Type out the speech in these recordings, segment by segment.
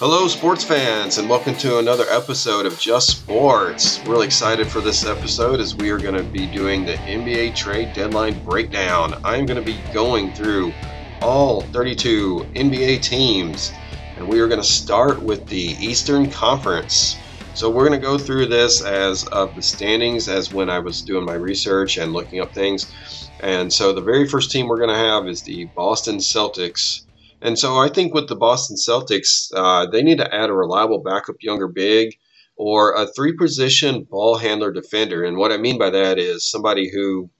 Hello, sports fans, and welcome to another episode of Just Sports. Really excited for this episode as we are going to be doing the NBA trade deadline breakdown. I'm going to be going through all 32 NBA teams, and we are going to start with the Eastern Conference. So we're going to go through this as of the standings, as when I was doing my research and looking up things. And so the very first team we're going to have is the Boston Celtics. And so I think with the Boston Celtics, uh, they need to add a reliable backup younger big or a three position ball handler defender. And what I mean by that is somebody who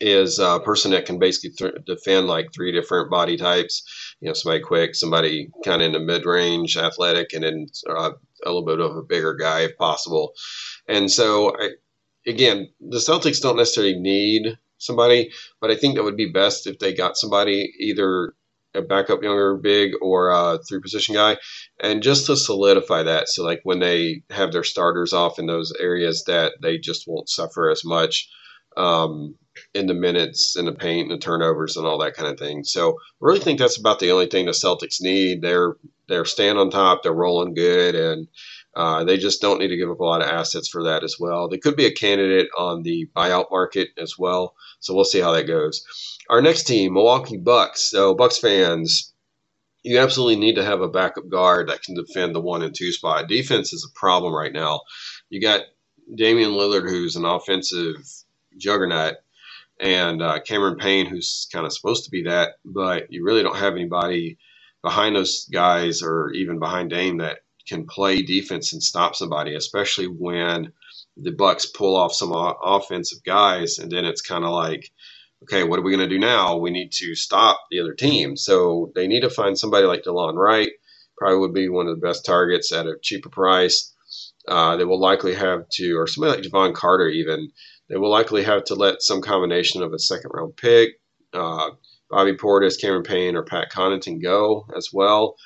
is a person that can basically th- defend like three different body types. You know, somebody quick, somebody kind of in the mid range, athletic, and then uh, a little bit of a bigger guy if possible. And so, I, again, the Celtics don't necessarily need somebody, but I think that would be best if they got somebody either a backup younger big or a three position guy, and just to solidify that. So like when they have their starters off in those areas, that they just won't suffer as much um, in the minutes, in the paint, and the turnovers, and all that kind of thing. So I really think that's about the only thing the Celtics need. They're they're staying on top, they're rolling good, and uh, they just don't need to give up a lot of assets for that as well. They could be a candidate on the buyout market as well. So we'll see how that goes. Our next team, Milwaukee Bucks. So Bucks fans, you absolutely need to have a backup guard that can defend the one and two spot. Defense is a problem right now. You got Damian Lillard, who's an offensive juggernaut, and uh, Cameron Payne, who's kind of supposed to be that, but you really don't have anybody behind those guys or even behind Dame that can play defense and stop somebody, especially when the Bucks pull off some offensive guys, and then it's kind of like, okay, what are we going to do now? We need to stop the other team. So they need to find somebody like Delon Wright. Probably would be one of the best targets at a cheaper price. Uh, they will likely have to, or somebody like Jevon Carter, even they will likely have to let some combination of a second round pick, uh, Bobby Portis, Cameron Payne, or Pat Connaughton go as well.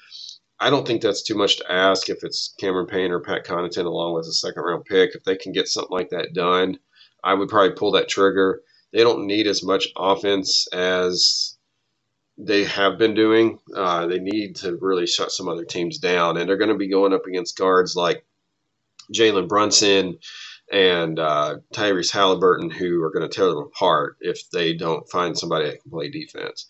I don't think that's too much to ask if it's Cameron Payne or Pat Connaughton along with a second round pick. If they can get something like that done, I would probably pull that trigger. They don't need as much offense as they have been doing. Uh, they need to really shut some other teams down, and they're going to be going up against guards like Jalen Brunson and uh, Tyrese Halliburton, who are going to tear them apart if they don't find somebody that can play defense.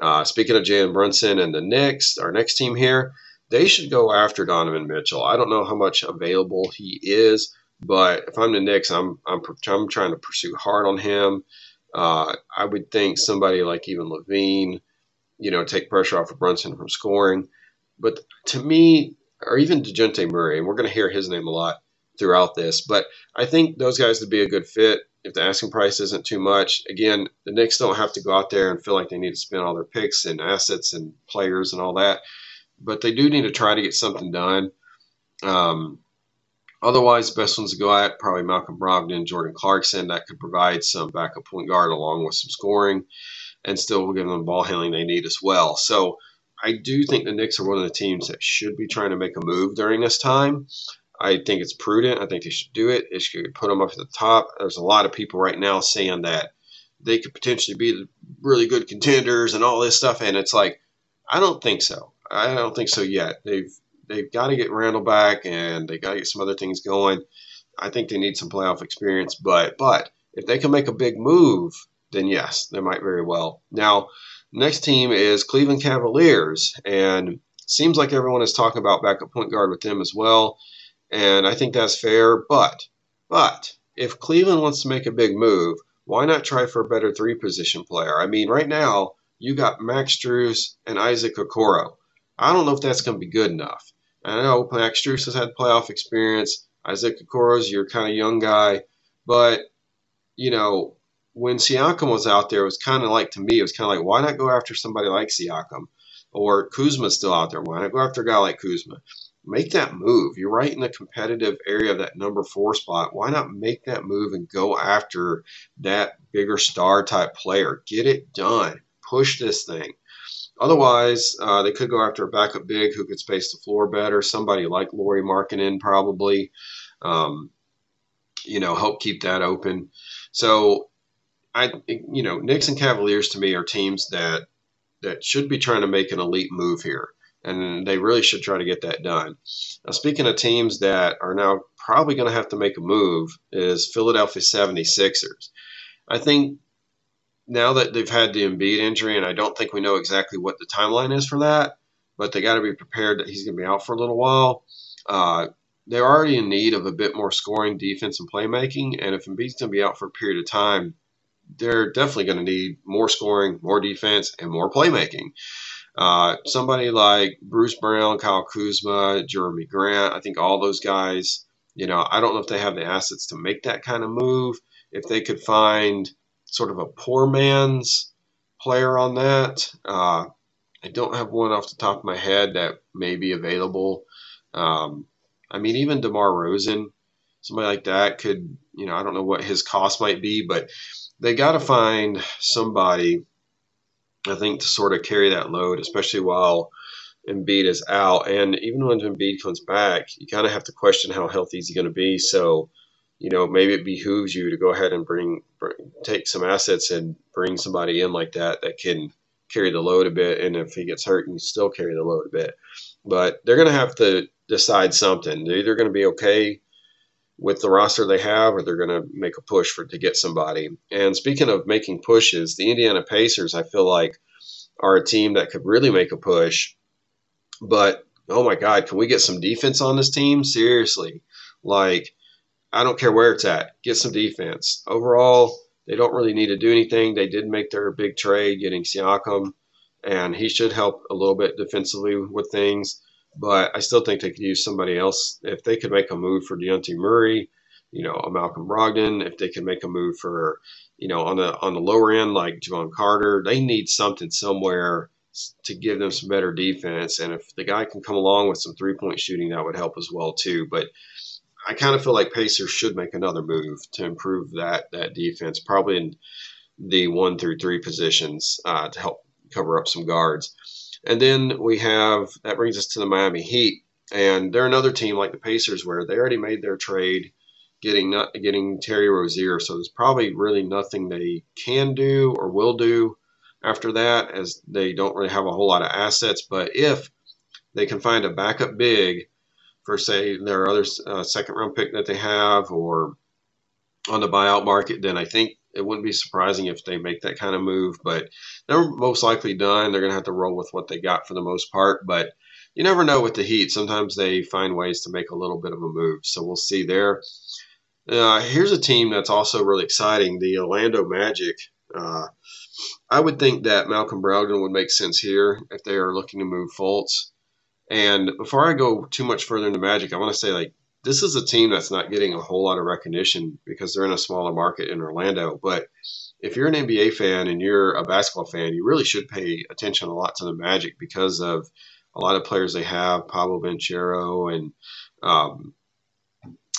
Uh, speaking of Jalen Brunson and the Knicks, our next team here, they should go after Donovan Mitchell. I don't know how much available he is, but if I'm the Knicks, I'm I'm, I'm trying to pursue hard on him. Uh, I would think somebody like even LaVine, you know, take pressure off of Brunson from scoring. But to me, or even Dejounte Murray, and we're going to hear his name a lot throughout this, but I think those guys would be a good fit if the asking price isn't too much. Again, the Knicks don't have to go out there and feel like they need to spend all their picks and assets and players and all that, but they do need to try to get something done. Um, otherwise, best ones to go at probably Malcolm Brogdon, Jordan Clarkson. That could provide some backup point guard along with some scoring, and still will give them the ball handling they need as well. So. I do think the Knicks are one of the teams that should be trying to make a move during this time. I think it's prudent. I think they should do it. They should put them up at the top. There's a lot of people right now saying that they could potentially be really good contenders and all this stuff, and it's like, I don't think so. I don't think so yet. They've they've got to get Randall back, and they got to get some other things going. I think they need some playoff experience, but but if they can make a big move, then yes, they might very well. Now, next team is Cleveland Cavaliers, and seems like everyone is talking about backup point guard with them as well and I think that's fair. But, but if Cleveland wants to make a big move, why not try for a better three position player? I mean, right now you got Max Strus and Isaac Okoro. I don't know if that's going to be good enough. I know Max Strus has had playoff experience. Isaac Okoro's your kind of young guy, but you know when Siakam was out there, it was kind of like to me, it was kind of like why not go after somebody like Siakam, or Kuzma's still out there? Why not go after a guy like Kuzma? make that move. You're right in the competitive area of that number four spot. Why not make that move and go after that bigger star type player? Get it done. Push this thing. Otherwise, uh, they could go after a backup big who could space the floor better. Somebody like Lauri Markkanen probably. Um, you know, help keep that open. So, I, you know, Knicks and Cavaliers to me are teams that that should be trying to make an elite move here. and they really should try to get that done. Now, speaking of teams that are now probably going to have to make a move, is Philadelphia 76ers. I think now that they've had the Embiid injury, and I don't think we know exactly what the timeline is for that, but they got to be prepared that he's going to be out for a little while. Uh, they're already in need of a bit more scoring, defense, and playmaking, and if Embiid's going to be out for a period of time, they're definitely going to need more scoring, more defense, and more playmaking. Uh, somebody like Bruce Brown, Kyle Kuzma, Jerami Grant, I think all those guys, you know, I don't know if they have the assets to make that kind of move. If they could find sort of a poor man's player on that, uh, I don't have one off the top of my head that may be available. Um, I mean, even DeMar DeRozan, somebody like that could, you know, I don't know what his cost might be, but they got to find somebody, I think, to sort of carry that load, especially while Embiid is out. And even when Embiid comes back, you kind of have to question how healthy is he going to be. So, you know, maybe it behooves you to go ahead and bring, bring, take some assets and bring somebody in like that that can carry the load a bit. And if he gets hurt, you still carry the load a bit. But they're going to have to decide something. They're either going to be okay with the roster they have, or they're going to make a push for to get somebody. And speaking of making pushes, the Indiana Pacers, I feel like, are a team that could really make a push. But oh my God, can we get some defense on this team? Seriously, like I don't care where it's at, get some defense. Overall, they don't really need to do anything. They did make their big trade, getting Siakam, and he should help a little bit defensively with things. But I still think they could use somebody else. If they could make a move for Dejounte Murray, you know, a Malcolm Brogdon, if they could make a move for, you know, on the on the lower end like Jevon Carter, they need something somewhere to give them some better defense. And if the guy can come along with some three point shooting, that would help as well too. But I kind of feel like Pacers should make another move to improve that that defense, probably in the one through three positions uh, to help cover up some guards. And then we have that brings us to the Miami Heat, and they're another team like the Pacers where they already made their trade, getting not, getting Terry Rozier. So there's probably really nothing they can do or will do after that, as they don't really have a whole lot of assets. But if they can find a backup big for say their other uh, second round pick that they have, or on the buyout market, then I think it wouldn't be surprising if they make that kind of move, but they're most likely done. They're going to have to roll with what they got for the most part. But you never know with the Heat. Sometimes they find ways to make a little bit of a move. So we'll see there. Uh, here's a team that's also really exciting the Orlando Magic. Uh, I would think that Malcolm Brogdon would make sense here if they are looking to move Fultz. And before I go too much further into Magic, I want to say like this is a team that's not getting a whole lot of recognition because they're in a smaller market in Orlando. But if you're an NBA fan and you're a basketball fan, you really should pay attention a lot to the Magic because of a lot of players they have, Paolo Banchero and um,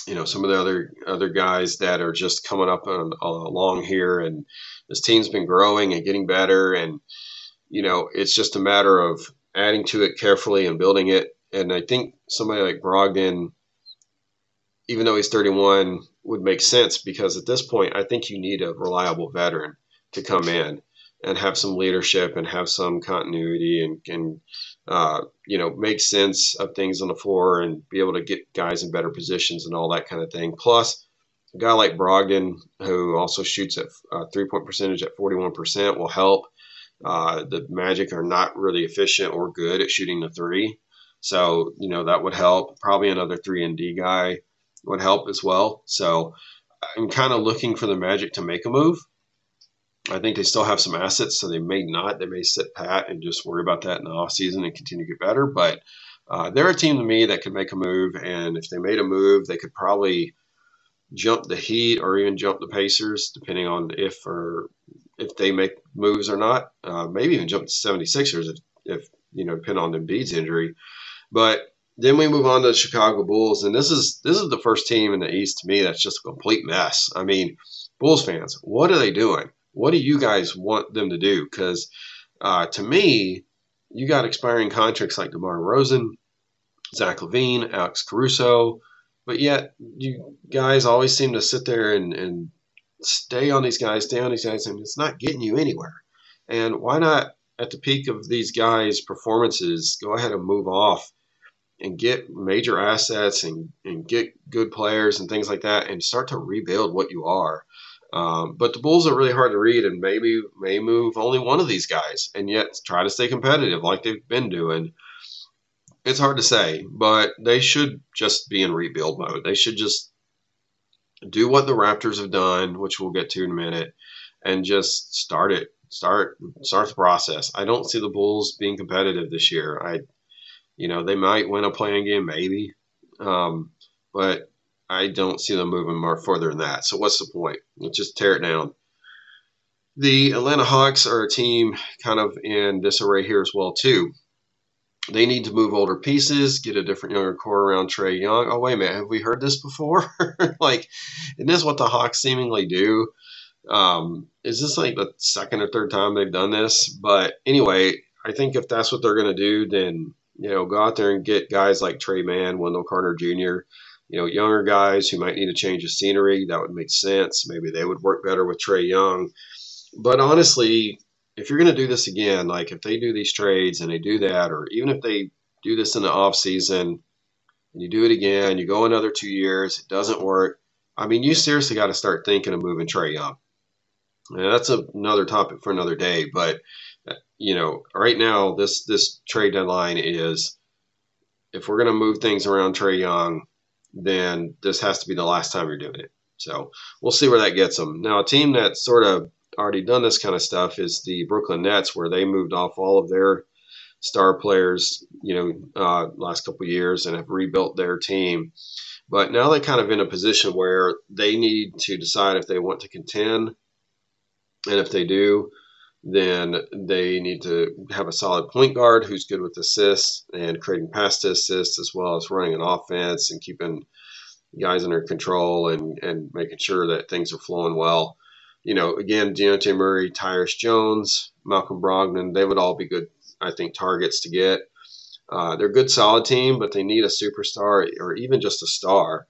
you know some of the other other guys that are just coming up on, along here, and this team's been growing and getting better, and you know it's just a matter of adding to it carefully and building it. And I think somebody like Brogdon even though he's 31, would make sense because at this point, I think you need a reliable veteran to come in and have some leadership and have some continuity and, and uh, you know, make sense of things on the floor and be able to get guys in better positions and all that kind of thing. Plus, a guy like Brogdon, who also shoots at uh, three point percentage at 41%, will help. Uh, the Magic are not really efficient or good at shooting the three. So, you know, that would help. Probably another 3 and D guy would help as well. So I'm kind of looking for the Magic to make a move. I think they still have some assets, so they may not. They may sit pat and just worry about that in the offseason and continue to get better. But uh, they're a team to me that could make a move, and if they made a move, they could probably jump the Heat or even jump the Pacers, depending on if or if they make moves or not. Uh, maybe even jump the 76ers if, if you know, depending on Embiid's injury. But then we move on to the Chicago Bulls, and this is this is the first team in the East to me that's just a complete mess. I mean, Bulls fans, what are they doing? What do you guys want them to do? Because uh, to me, you got expiring contracts like DeMar DeRozan, Zach LaVine, Alex Caruso, but yet you guys always seem to sit there and, and stay on these guys, stay on these guys, and it's not getting you anywhere. And why not at the peak of these guys' performances, go ahead and move off and get major assets and, and get good players and things like that and start to rebuild what you are. Um, but the Bulls are really hard to read and maybe may move only one of these guys and yet try to stay competitive like they've been doing. It's hard to say, but they should just be in rebuild mode. They should just do what the Raptors have done, which we'll get to in a minute, and just start it. Start start the process. I don't see the Bulls being competitive this year. I you know, they might win a playing game, maybe. Um, but I don't see them moving more further than that. So what's the point? Let's just tear it down. The Atlanta Hawks are a team kind of in disarray here as well too. They need to move older pieces, get a different younger core around Trae Young. Oh wait a minute, have we heard this before? like, isn't this what the Hawks seemingly do? Um, is this like the second or third time they've done this? But anyway, I think if that's what they're going to do, then you know, go out there and get guys like Tre Mann, Wendell Carter Jr., you know, younger guys who might need a change of scenery. That would make sense. Maybe they would work better with Trae Young. But honestly, if you're going to do this again, like if they do these trades and they do that, or even if they do this in the off season and you do it again, you go another two years, it doesn't work. I mean, you seriously got to start thinking of moving Trae Young. And that's a, another topic for another day. But you know, right now this this trade deadline is if we're going to move things around Trae Young, then this has to be the last time you're doing it. So we'll see where that gets them. Now, a team that's sort of already done this kind of stuff is the Brooklyn Nets, where they moved off all of their star players, you know, uh, last couple years and have rebuilt their team. But now they're kind of in a position where they need to decide if they want to contend, and if they do, then they need to have a solid point guard who's good with assists and creating pass to assists as well as running an offense and keeping guys under control and, and making sure that things are flowing well. You know, again, Dejounte Murray, Tyus Jones, Malcolm Brogdon, they would all be good, I think, targets to get. Uh, they're a good, solid team, but they need a superstar or even just a star.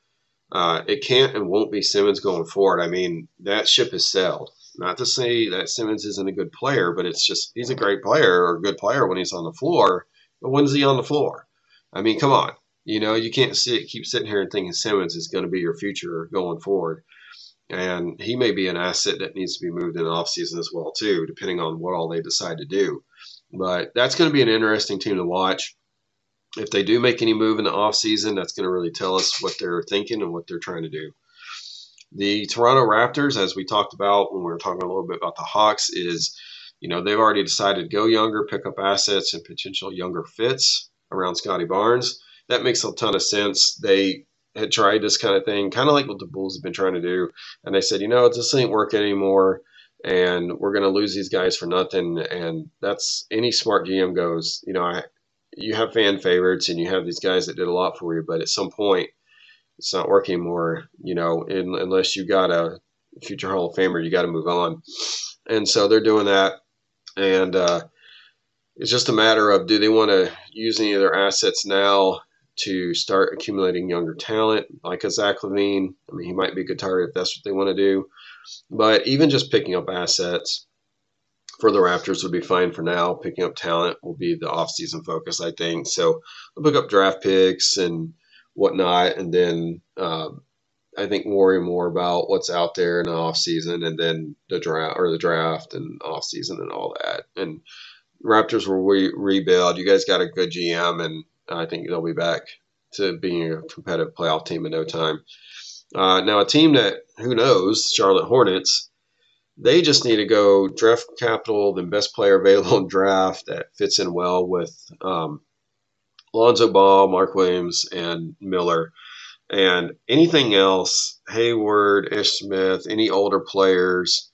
Uh, it can't and won't be Simmons going forward. I mean, that ship has sailed. Not to say that Simmons isn't a good player, but it's just he's a great player or a good player when he's on the floor. But when's he on the floor? I mean, come on. You know, you can't sit, keep sitting here and thinking Simmons is going to be your future going forward. And he may be an asset that needs to be moved in the offseason as well, too, depending on what all they decide to do. But that's going to be an interesting team to watch. If they do make any move in the offseason, that's going to really tell us what they're thinking and what they're trying to do. The Toronto Raptors, as we talked about when we were talking a little bit about the Hawks, is you know they've already decided to go younger, pick up assets and potential younger fits around Scottie Barnes. That makes a ton of sense. They had tried this kind of thing, kind of like what the Bulls have been trying to do, and they said, you know, this ain't working anymore, and we're going to lose these guys for nothing. And that's any smart GM goes, you know, I, you have fan favorites and you have these guys that did a lot for you, but at some point it's not working more, you know, in, unless you got a future Hall of Famer, you got to move on. And so they're doing that. And uh, it's just a matter of do they want to use any of their assets now to start accumulating younger talent, like a Zach LaVine. I mean, he might be a good target if that's what they want to do. But even just picking up assets for the Raptors would be fine for now. Picking up talent will be the offseason focus, I think. So they'll pick up draft picks and whatnot, and then uh, I think worry more about what's out there in the off season, and then the draft or the draft and off season and all that. And Raptors will re- rebuild. You guys got a good GM, and I think they'll be back to being a competitive playoff team in no time. Uh, now, a team that who knows, Charlotte Hornets, they just need to go draft capital, the best player available in draft that fits in well with um, Lonzo Ball, Mark Williams, and Miller. And anything else, Hayward, Ish Smith, any older players,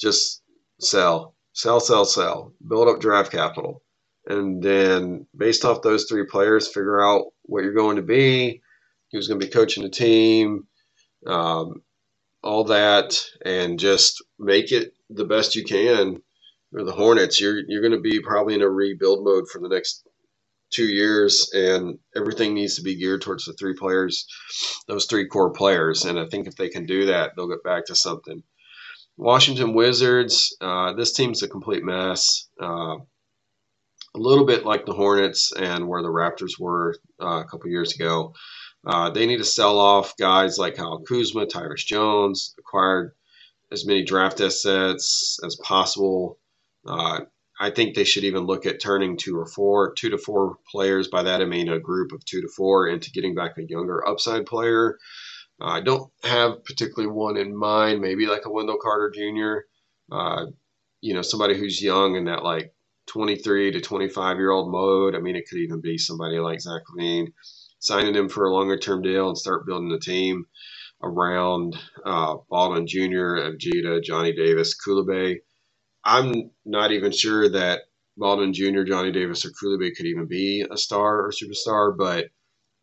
just sell, sell, sell, sell, build up draft capital. And then based off those three players, figure out what you're going to be, who's going to be coaching the team, um, all that, and just make it the best you can. For the Hornets, you're you're going to be probably in a rebuild mode for the next two years, and everything needs to be geared towards the three players, those three core players. And I think if they can do that, they'll get back to something. Washington Wizards, uh, this team's a complete mess. Uh, a little bit like the Hornets and where the Raptors were uh, a couple years ago. Uh, they need to sell off guys like Kyle Kuzma, Tyus Jones, acquired as many draft assets as possible. I think they should even look at turning two or four, two to four players. By that I mean a group of two to four into getting back a younger upside player. Uh, I don't have particularly one in mind. Maybe like a Wendell Carter Jr. Uh, you know, somebody who's young in that like 23 to 25 year old mode. I mean, it could even be somebody like Zach LaVine, signing him for a longer term deal and start building the team around uh, Baldwin Jr., Ajita, Johnny Davis, Coulibaly. I'm not even sure that Baldwin Jr., Johnny Davis, or Coulibaly could even be a star or superstar, but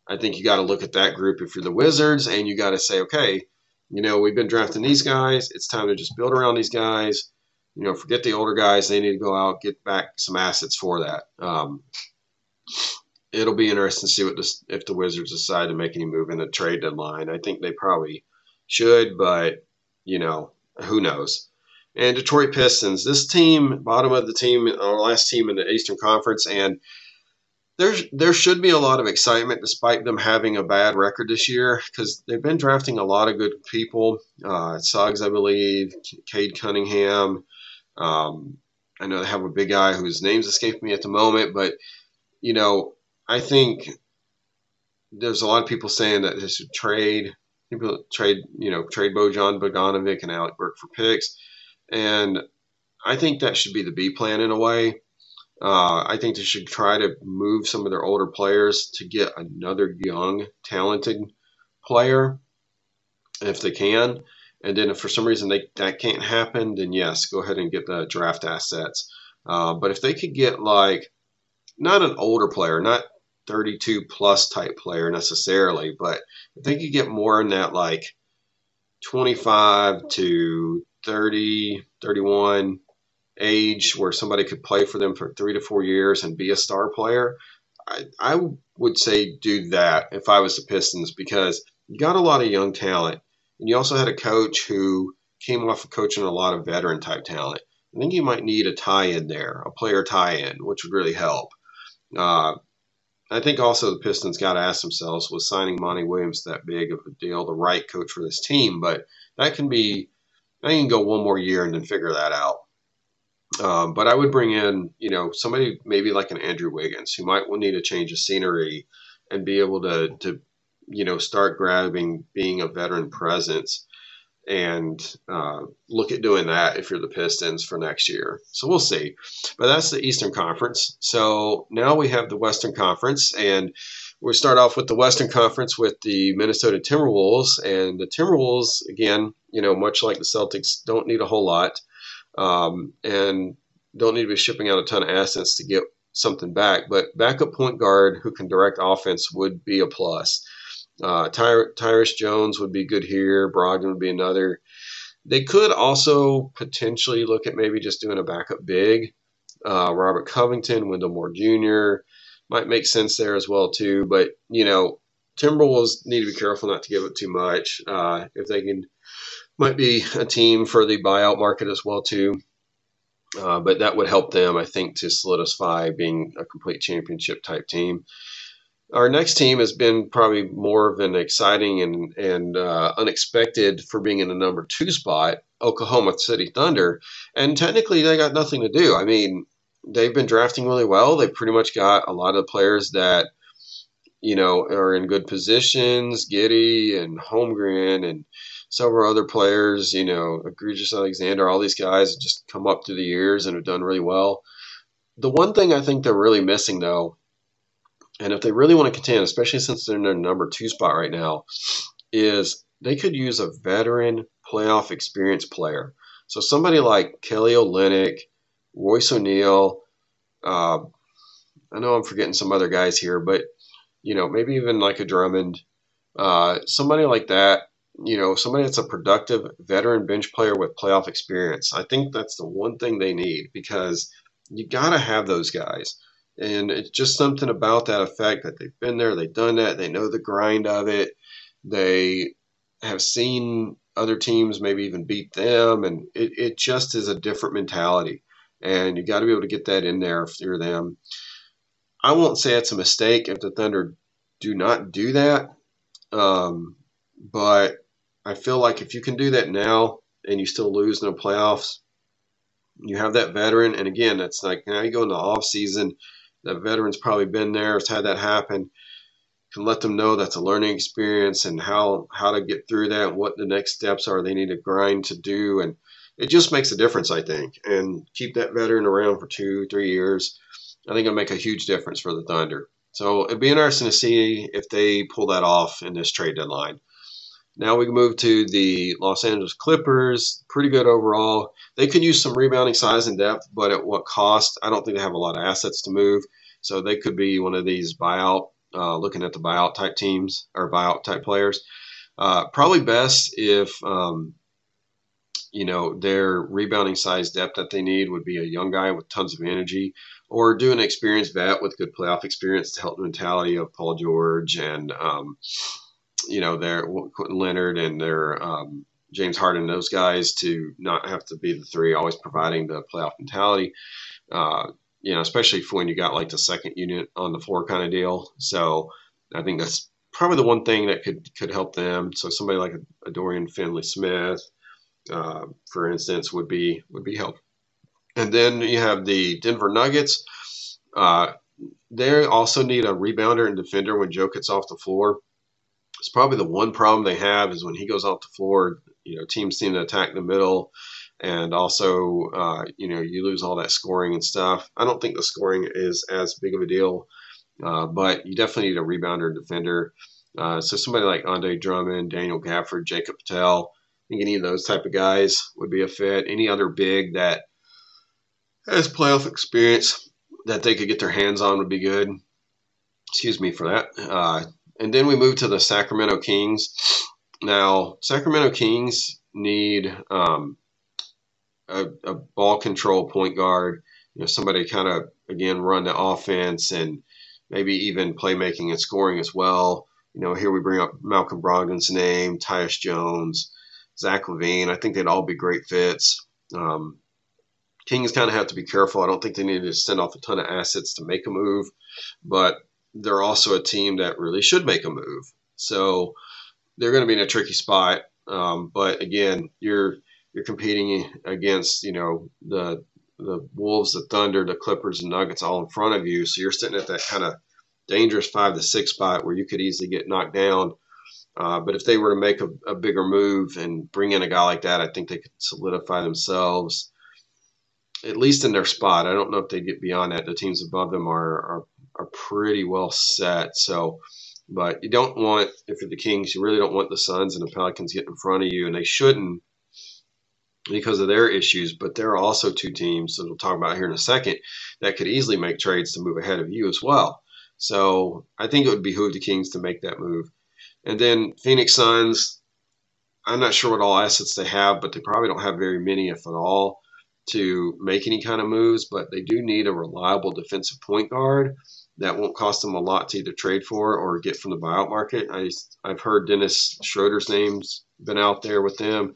I think you got to look at that group if you're the Wizards and you got to say, okay, you know, we've been drafting these guys. It's time to just build around these guys. You know, forget the older guys. They need to go out, get back some assets for that. Um, it'll be interesting to see what this, if the Wizards decide to make any move in the trade deadline. I think they probably should, but you know, who knows? And Detroit Pistons, this team, bottom of the team, our last team in the Eastern Conference, and there's there should be a lot of excitement despite them having a bad record this year because they've been drafting a lot of good people. Uh, Suggs, I believe, Cade Cunningham. Um, I know they have a big guy whose name's escaping me at the moment, but you know I think there's a lot of people saying that this trade people trade you know trade Bojan Bogdanovic and Alec Burks for picks, and I think that should be the B plan in a way. Uh, I think they should try to move some of their older players to get another young, talented player if they can. And then if for some reason they, that can't happen, then yes, go ahead and get the draft assets. Uh, but if they could get like not an older player, not 32 plus type player necessarily, but if they could get more in that like 25 to 30, 31 age where somebody could play for them for three to four years and be a star player, I, I would say do that if I was the Pistons because you got a lot of young talent. And you also had a coach who came off of coaching a lot of veteran type talent. I think you might need a tie in there, a player tie in, which would really help. Uh, I think also the Pistons got to ask themselves was signing Monty Williams that big of a deal the right coach for this team? But that can be, I can go one more year and then figure that out. Um, but I would bring in, you know, somebody maybe like an Andrew Wiggins who might need a change of scenery and be able to, to you know, start grabbing being a veteran presence and uh, look at doing that if you're the Pistons for next year. So we'll see. But that's the Eastern Conference. So now we have the Western Conference, and we start off with the Western Conference with the Minnesota Timberwolves. And the Timberwolves, again, you know, much like the Celtics, don't need a whole lot um, and don't need to be shipping out a ton of assets to get something back. But backup point guard who can direct offense would be a plus. Uh, Ty- Tyus Jones would be good here. Brogdon would be another. They could also potentially look at maybe just doing a backup big. Uh, Robert Covington, Wendell Moore Jr. might make sense there as well too. But you know, Timberwolves need to be careful not to give it too much. Uh, if they can, might be a team for the buyout market as well too. Uh, but that would help them, I think, to solidify being a complete championship type team our next team has been probably more of an exciting and and uh, unexpected for being in the number two spot, Oklahoma City Thunder, and technically they got nothing to do. I mean, they've been drafting really well. They've pretty much got a lot of players that you know are in good positions, Giddey and Holmgren and several other players. You know, Gilgeous-Alexander, all these guys just come up through the years and have done really well. The one thing I think they're really missing though and if they really want to contend, especially since they're in their number two spot right now, is they could use a veteran playoff experience player. So somebody like Kelly Olynyk, Royce O'Neale. Uh, I know I'm forgetting some other guys here, but you know maybe even like a Drummond, uh, somebody like that. You know, somebody that's a productive veteran bench player with playoff experience. I think that's the one thing they need because you got to have those guys. And it's just something about that effect that they've been there, they've done that, they know the grind of it, they have seen other teams maybe even beat them, and it, it just is a different mentality. and you got to be able to get that in there you're them. I won't say it's a mistake if the Thunder do not do that, um, but I feel like if you can do that now and you still lose in the playoffs, you have that veteran, and again, it's like now you go in the off season. That veteran's probably been there, has had that happen. Can let them know that's a learning experience and how how to get through that, what the next steps are they need to grind to do, and it just makes a difference, I think. And keep that veteran around for two, three years. I think it'll make a huge difference for the Thunder. So it'd be interesting to see if they pull that off in this trade deadline. Now we can move to the Los Angeles Clippers. Pretty good overall. They could use some rebounding size and depth, but at what cost? I don't think they have a lot of assets to move. So they could be one of these buyout, uh, looking at the buyout type teams or buyout type players. Uh, probably best if, um, you know, their rebounding size depth that they need would be a young guy with tons of energy or do an experienced vet with good playoff experience to help the mentality of Paul George and, um, you know, their Quentin Leonard and their um, James Harden, those guys to not have to be the three, always providing the playoff mentality. Uh, you know, especially for when you got like the second unit on the floor kind of deal. So I think that's probably the one thing that could could help them. So somebody like a, a Dorian Finney-Smith, uh, for instance, would be would be helpful. And then you have the Denver Nuggets. Uh, they also need a rebounder and defender when Joe gets off the floor. It's probably the one problem they have is when he goes off the floor, you know, teams seem to attack the middle, and also, uh, you know, you lose all that scoring and stuff. I don't think the scoring is as big of a deal, uh, but you definitely need a rebounder and defender. Uh, so somebody like Andre Drummond, Daniel Gafford, Jakob Poeltl, I think any of those type of guys would be a fit. Any other big that has playoff experience that they could get their hands on would be good. Excuse me for that. Uh, and then we move to the Sacramento Kings. Now, Sacramento Kings need um, a, a, ball control point guard, you know, somebody kind of again run the offense and maybe even playmaking and scoring as well. You know, here we bring up Malcolm Brogdon's name, Tyus Jones, Zach LaVine. I think they'd all be great fits. Um, Kings kind of have to be careful. I don't think they need to send off a ton of assets to make a move, but they're also a team that really should make a move. So they're going to be in a tricky spot. Um, but again, you're you're competing against you know the the Wolves, the Thunder, the Clippers, and Nuggets all in front of you. So you're sitting at that kind of dangerous five to six spot where you could easily get knocked down. Uh, but if they were to make a, a, bigger move and bring in a guy like that, I think they could solidify themselves at least in their spot. I don't know if they get beyond that. The teams above them are, are are pretty well set. So, but you don't want if you're the Kings, you really don't want the Suns and the Pelicans getting in front of you, and they shouldn't because of their issues. But there are also two teams that we'll talk about here in a second that could easily make trades to move ahead of you as well. So I think it would behoove the Kings to make that move. And then Phoenix Suns, I'm not sure what all assets they have, but they probably don't have very many, if at all, to make any kind of moves. But they do need a reliable defensive point guard that won't cost them a lot to either trade for or get from the buyout market. I, I've heard Dennis Schroeder's name's been out there with them.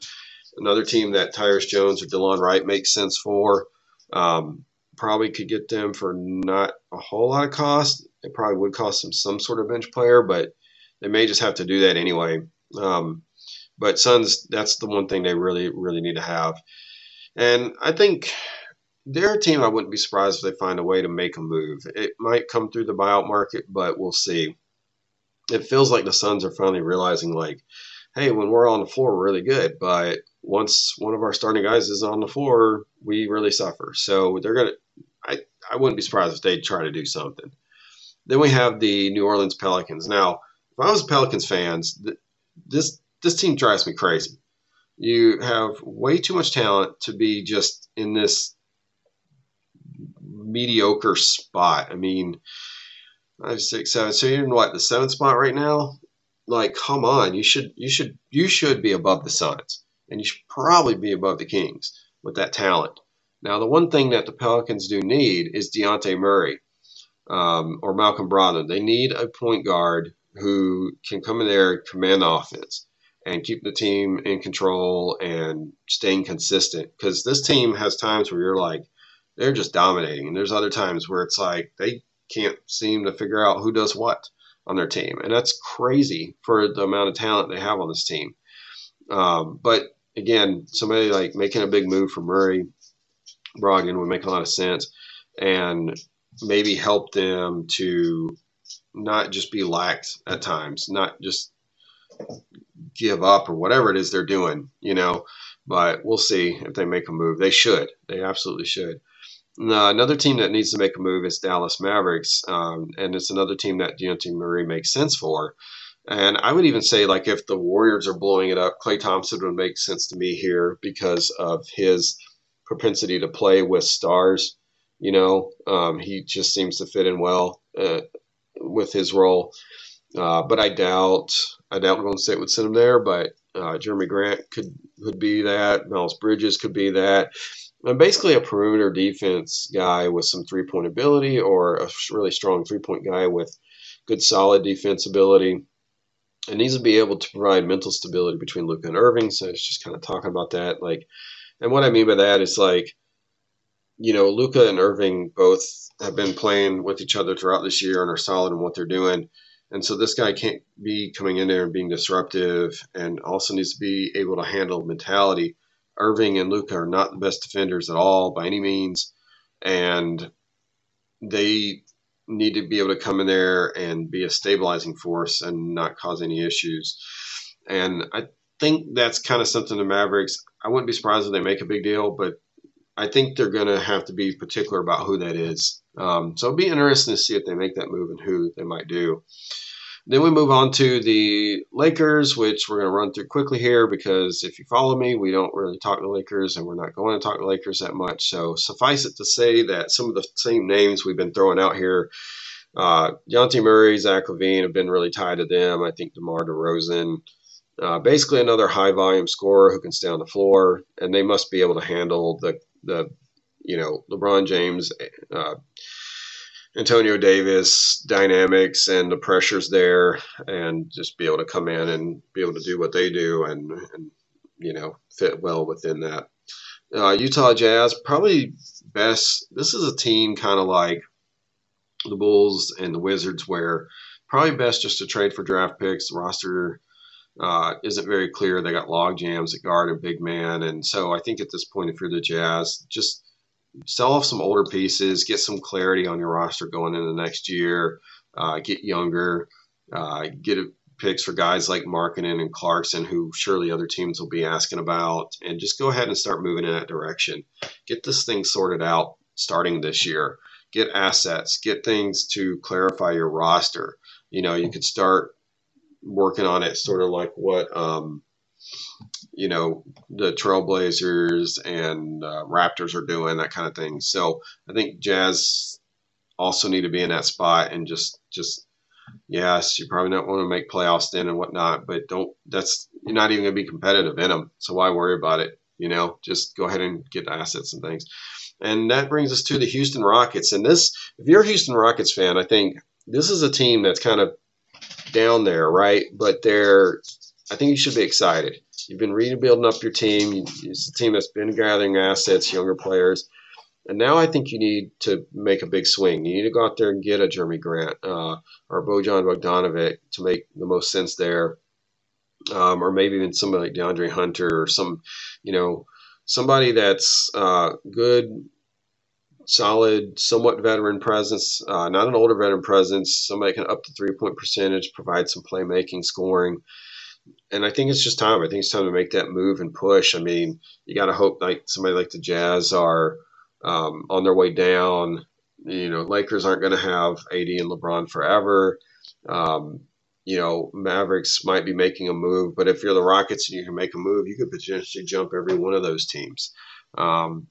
Another team that Tyus Jones or Delon Wright makes sense for. Um, probably could get them for not a whole lot of cost. It probably would cost them some sort of bench player, but they may just have to do that anyway. Um, but Suns, that's the one thing they really, really need to have. And I think they're a team I wouldn't be surprised if they find a way to make a move. It might come through the buyout market, but we'll see. It feels like the Suns are finally realizing, like, hey, when we're on the floor, we're really good, but once one of our starting guys is on the floor, we really suffer. So they're gonna. I I wouldn't be surprised if they try to do something. Then we have the New Orleans Pelicans. Now, if I was a Pelicans fans, this this team drives me crazy. You have way too much talent to be just in this mediocre spot. I mean, five, six, seven. So you're in what the seventh spot right now? Like, come on, you should you should you should be above the Suns, and you should probably be above the Kings with that talent. Now, the one thing that the Pelicans do need is Dejounte Murray um, or Malcolm Brogdon. They need a point guard who can come in there and command the offense and keep the team in control and staying consistent. Because this team has times where you're like, they're just dominating. And there's other times where it's like they can't seem to figure out who does what on their team, and that's crazy for the amount of talent they have on this team. Um, but again, somebody like making a big move for Murray Brogdon would make a lot of sense, and maybe help them to not just be lax at times, not just give up or whatever it is they're doing, you know. But we'll see if they make a move. They should. They absolutely should. Now, another team that needs to make a move is Dallas Mavericks, um, and it's another team that Dejounte Murray makes sense for. And I would even say, like, if the Warriors are blowing it up, Klay Thompson would make sense to me here because of his propensity to play with stars. You know, um, he just seems to fit in well uh, with his role. Uh, but I doubt, I doubt Golden State would send him there. But uh, Jerami Grant could could be that. Miles Bridges could be that. I'm basically a perimeter defense guy with some three point ability, or a really strong three point guy with good solid defense ability. It needs to be able to provide mental stability between Luka and Irving. So it's just kind of talking about that. Like, and what I mean by that is like, you know, Luka and Irving both have been playing with each other throughout this year and are solid in what they're doing. And so this guy can't be coming in there and being disruptive and also needs to be able to handle mentality. Irving and Luka are not the best defenders at all by any means. And they need to be able to come in there and be a stabilizing force and not cause any issues. And I think that's kind of something the Mavericks, I wouldn't be surprised if they make a big deal, but I think they're going to have to be particular about who that is. Um, so it'll be interesting to see if they make that move and who they might do. Then we move on to the Lakers, which we're going to run through quickly here because if you follow me, we don't really talk to Lakers and we're not going to talk to Lakers that much. So suffice it to say that some of the same names we've been throwing out here, uh, Dejounte Murray, Zach LaVine have been really tied to them. I think DeMar DeRozan, uh, basically another high volume scorer who can stay on the floor, and they must be able to handle the the you know LeBron James. Uh, Anthony Davis dynamics and the pressures there, and just be able to come in and be able to do what they do and, and you know fit well within that. Uh, Utah Jazz probably best. This is a team kind of like the Bulls and the Wizards, where probably best just to trade for draft picks. The roster uh, isn't very clear. They got log jams at guard and big man, and so I think at this point, if you're the Jazz, just sell off some older pieces, get some clarity on your roster going into next year, uh, get younger, uh, get picks for guys like Markkanen and Clarkson, who surely other teams will be asking about, and just go ahead and start moving in that direction. Get this thing sorted out starting this year. Get assets, get things to clarify your roster. You know, you could start working on it sort of like what um, you know the Trailblazers and uh, Raptors are doing that kind of thing. So I think Jazz also need to be in that spot and just just yes, you probably don't want to make playoffs then and whatnot, but don't that's you're not even going to be competitive in them. So why worry about it? You know, just go ahead and get assets and things. And that brings us to the Houston Rockets. And this, if you're a Houston Rockets fan, I think this is a team that's kind of down there, right? But they're, I think you should be excited You've been rebuilding up your team. It's a team that's been gathering assets, younger players. And now I think you need to make a big swing. You need to go out there and get a Jerami Grant uh, or Bojan Bogdanovic to make the most sense there. Um, or maybe even somebody like DeAndre Hunter or some, you know, somebody that's uh, good, solid, somewhat veteran presence, uh, not an older veteran presence, somebody can up the three point percentage, provide some playmaking, scoring and I think it's just time. I think it's time to make that move and push. I mean, you got to hope like somebody like the Jazz are um, on their way down. You know, Lakers aren't going to have AD and LeBron forever. Um, you know, Mavericks might be making a move, but if you're the Rockets and you can make a move, you could potentially jump every one of those teams. Um,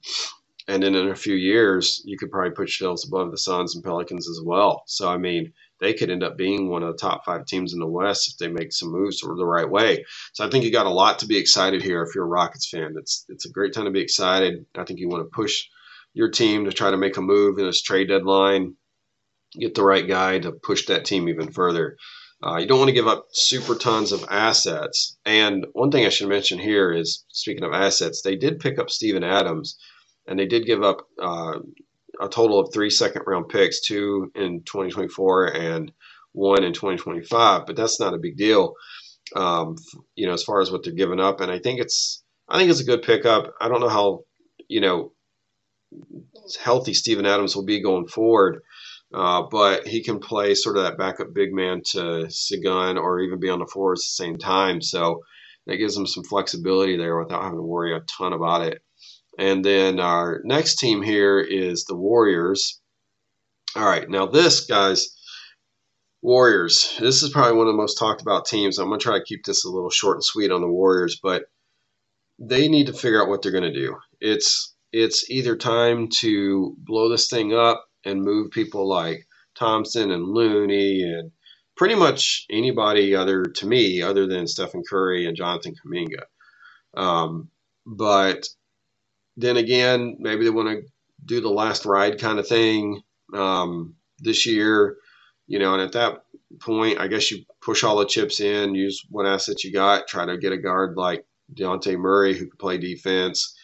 and then in a few years, you could probably put yourselves above the Suns and Pelicans as well. So, I mean, they could end up being one of the top five teams in the West if they make some moves the right way. So I think you got a lot to be excited here if you're a Rockets fan. It's it's a great time to be excited. I think you want to push your team to try to make a move in this trade deadline, get the right guy to push that team even further. Uh, you don't want to give up super tons of assets. And one thing I should mention here is, speaking of assets, they did pick up Steven Adams and they did give up uh, a total of three second round picks, two in 2024 and one in 2025. But that's not a big deal, um, you know, as far as what they're giving up. And I think it's I think it's a good pickup. I don't know how you know healthy Steven Adams will be going forward. Uh, but he can play sort of that backup big man to Sengun or even be on the floor at the same time. So that gives him some flexibility there without having to worry a ton about it. And then our next team here is the Warriors. All right, now this, guys, Warriors. This is probably one of the most talked about teams. I'm going to try to keep this a little short and sweet on the Warriors, but they need to figure out what they're going to do. It's it's either time to blow this thing up and move people like Thompson and Looney and pretty much anybody other to me other than Stephen Curry and Jonathan Kuminga. Um, but then again, maybe they want to do the last ride kind of thing um, this year, you know. And at that point, I guess you push all the chips in, use what assets you got, try to get a guard like Dejounte Murray who can play defense,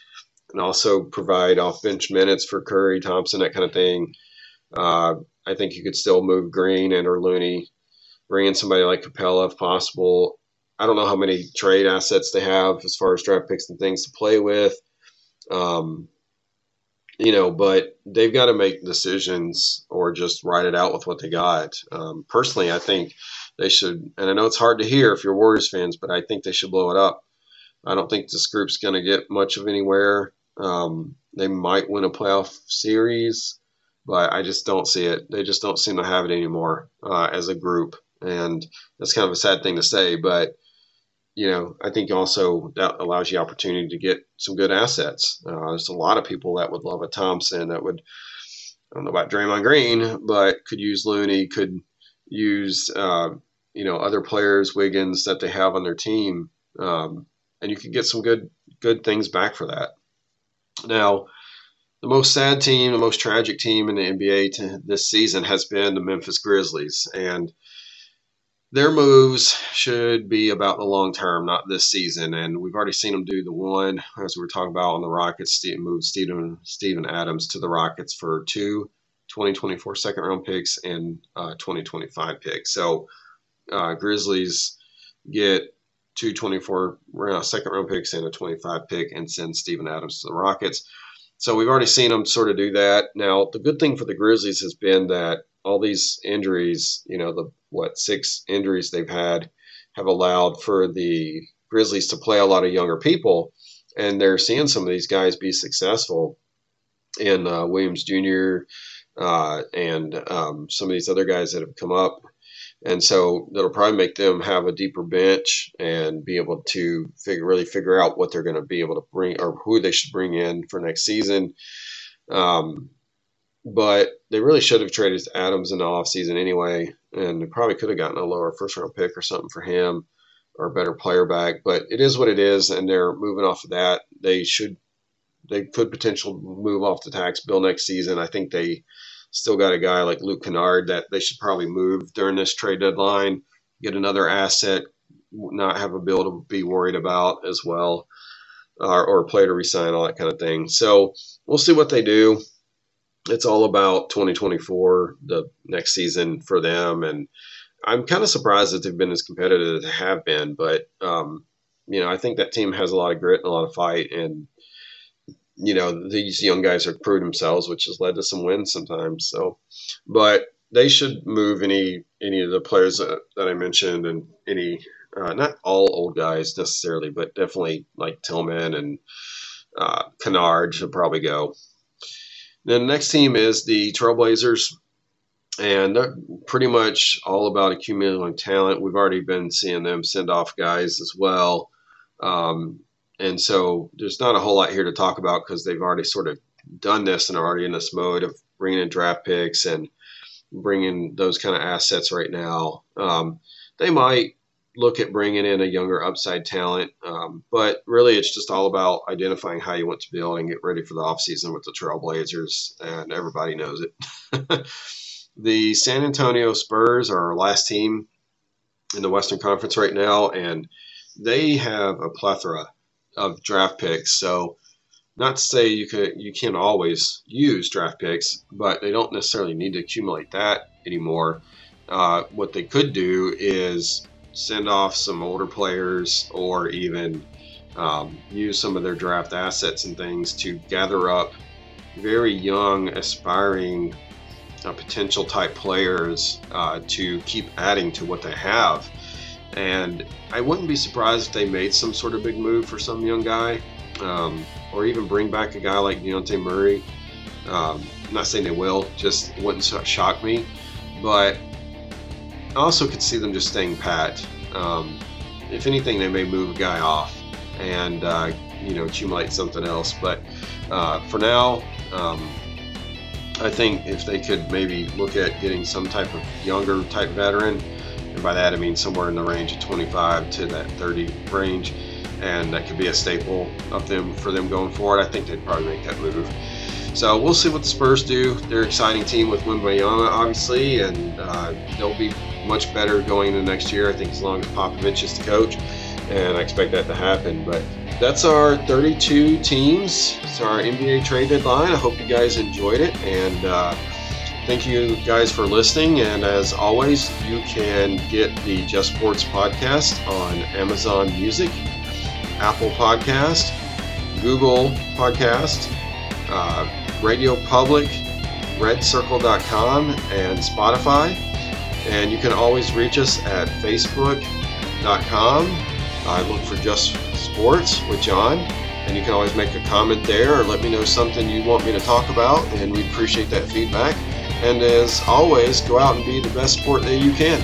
and also provide off bench minutes for Curry, Thompson, that kind of thing. Uh, I think you could still move Green and or Looney, bring in somebody like Capela if possible. I don't know how many trade assets they have as far as draft picks and things to play with. Um, you know, but they've got to make decisions or just ride it out with what they got. Um, personally, I think they should, and I know it's hard to hear if you're Warriors fans, but I think they should blow it up. I don't think this group's going to get much of anywhere. Um, they might win a playoff series, but I just don't see it. They just don't seem to have it anymore uh, as a group, and that's kind of a sad thing to say. But you know, I think also that allows you opportunity to get some good assets. Uh, there's a lot of people that would love a Thompson that would. I don't know about Draymond Green, but could use Looney, could use uh, you know other players, Wiggins that they have on their team, um, and you could get some good good things back for that. Now, the most sad team, the most tragic team in the NBA this season has been the Memphis Grizzlies, and their moves should be about the long term, not this season. And we've already seen them do the one, as we were talking about on the Rockets, moved Steven, Steven Adams to the Rockets for two 2024 second round picks and uh, 2025 picks. So uh, Grizzlies get two 24 round, second round picks and a 25 pick and send Steven Adams to the Rockets. So we've already seen them sort of do that. Now, the good thing for the Grizzlies has been that all these injuries, you know, the what six injuries they've had, have allowed for the Grizzlies to play a lot of younger people, and they're seeing some of these guys be successful. In uh, Williams Jr. Uh, and um, some of these other guys that have come up and so that'll probably make them have a deeper bench and be able to figure really figure out what they're going to be able to bring or who they should bring in for next season. Um, but they really should have traded Adams in the offseason anyway, and they probably could have gotten a lower first round pick or something for him or a better player back. But it is what it is, and they're moving off of that. They should they could potentially move off the tax bill next season. I think they Still got a guy like Luke Kennard that they should probably move during this trade deadline, get another asset, not have a bill to be worried about as well, or, or a player to resign, all that kind of thing. So we'll see what they do. It's all about 2024, the next season for them, and I'm kind of surprised that they've been as competitive as they have been. But um, you know, I think that team has a lot of grit and a lot of fight, and you know these young guys have proved themselves, which has led to some wins sometimes. So, but they should move any any of the players that, that I mentioned and any uh, not all old guys necessarily, but definitely like Tillman and uh, Kennard should probably go. Then the next team is the Trailblazers, and they're pretty much all about accumulating talent. We've already been seeing them send off guys as well. Um, and so there's not a whole lot here to talk about because they've already sort of done this and are already in this mode of bringing in draft picks and bringing those kind of assets right now. Um, they might look at bringing in a younger upside talent, um, but really it's just all about identifying how you want to build and get ready for the offseason with the Trailblazers, and everybody knows it. the San Antonio Spurs are our last team in the Western Conference right now, and they have a plethora of draft picks. So not to say you can you can always use draft picks, but they don't necessarily need to accumulate that anymore. Uh, what they could do is send off some older players or even um, use some of their draft assets and things to gather up very young, aspiring, uh, potential type players uh, to keep adding to what they have. And I wouldn't be surprised if they made some sort of big move for some young guy, um, or even bring back a guy like Dejounte Murray. Um, I'm not saying they will, just wouldn't shock me. But I also could see them just staying pat. Um, if anything, they may move a guy off and uh, you know accumulate something else. But uh, for now, um, I think if they could maybe look at getting some type of younger type veteran, and by that I mean somewhere in the range of 25 to that 30 range, and that could be a staple of them for them going forward. I think they'd probably make that move. So we'll see what the Spurs do. They're an exciting team with Wembanyama, obviously, and uh, they'll be much better going into next year. I think as long as Popovich is the coach, and I expect that to happen. But that's our 32 teams. It's our NBA trade deadline. I hope you guys enjoyed it, and uh, thank you guys for listening. And as always, you can get the Just Sports podcast on Amazon Music, Apple Podcast, Google Podcast, uh, Radio Public, RedCircle.com, and Spotify. And you can always reach us at Facebook.com. I look for Just Sports with John. And you can always make a comment there or let me know something you want me to talk about, and we appreciate that feedback. And as always, go out and be the best sport that you can.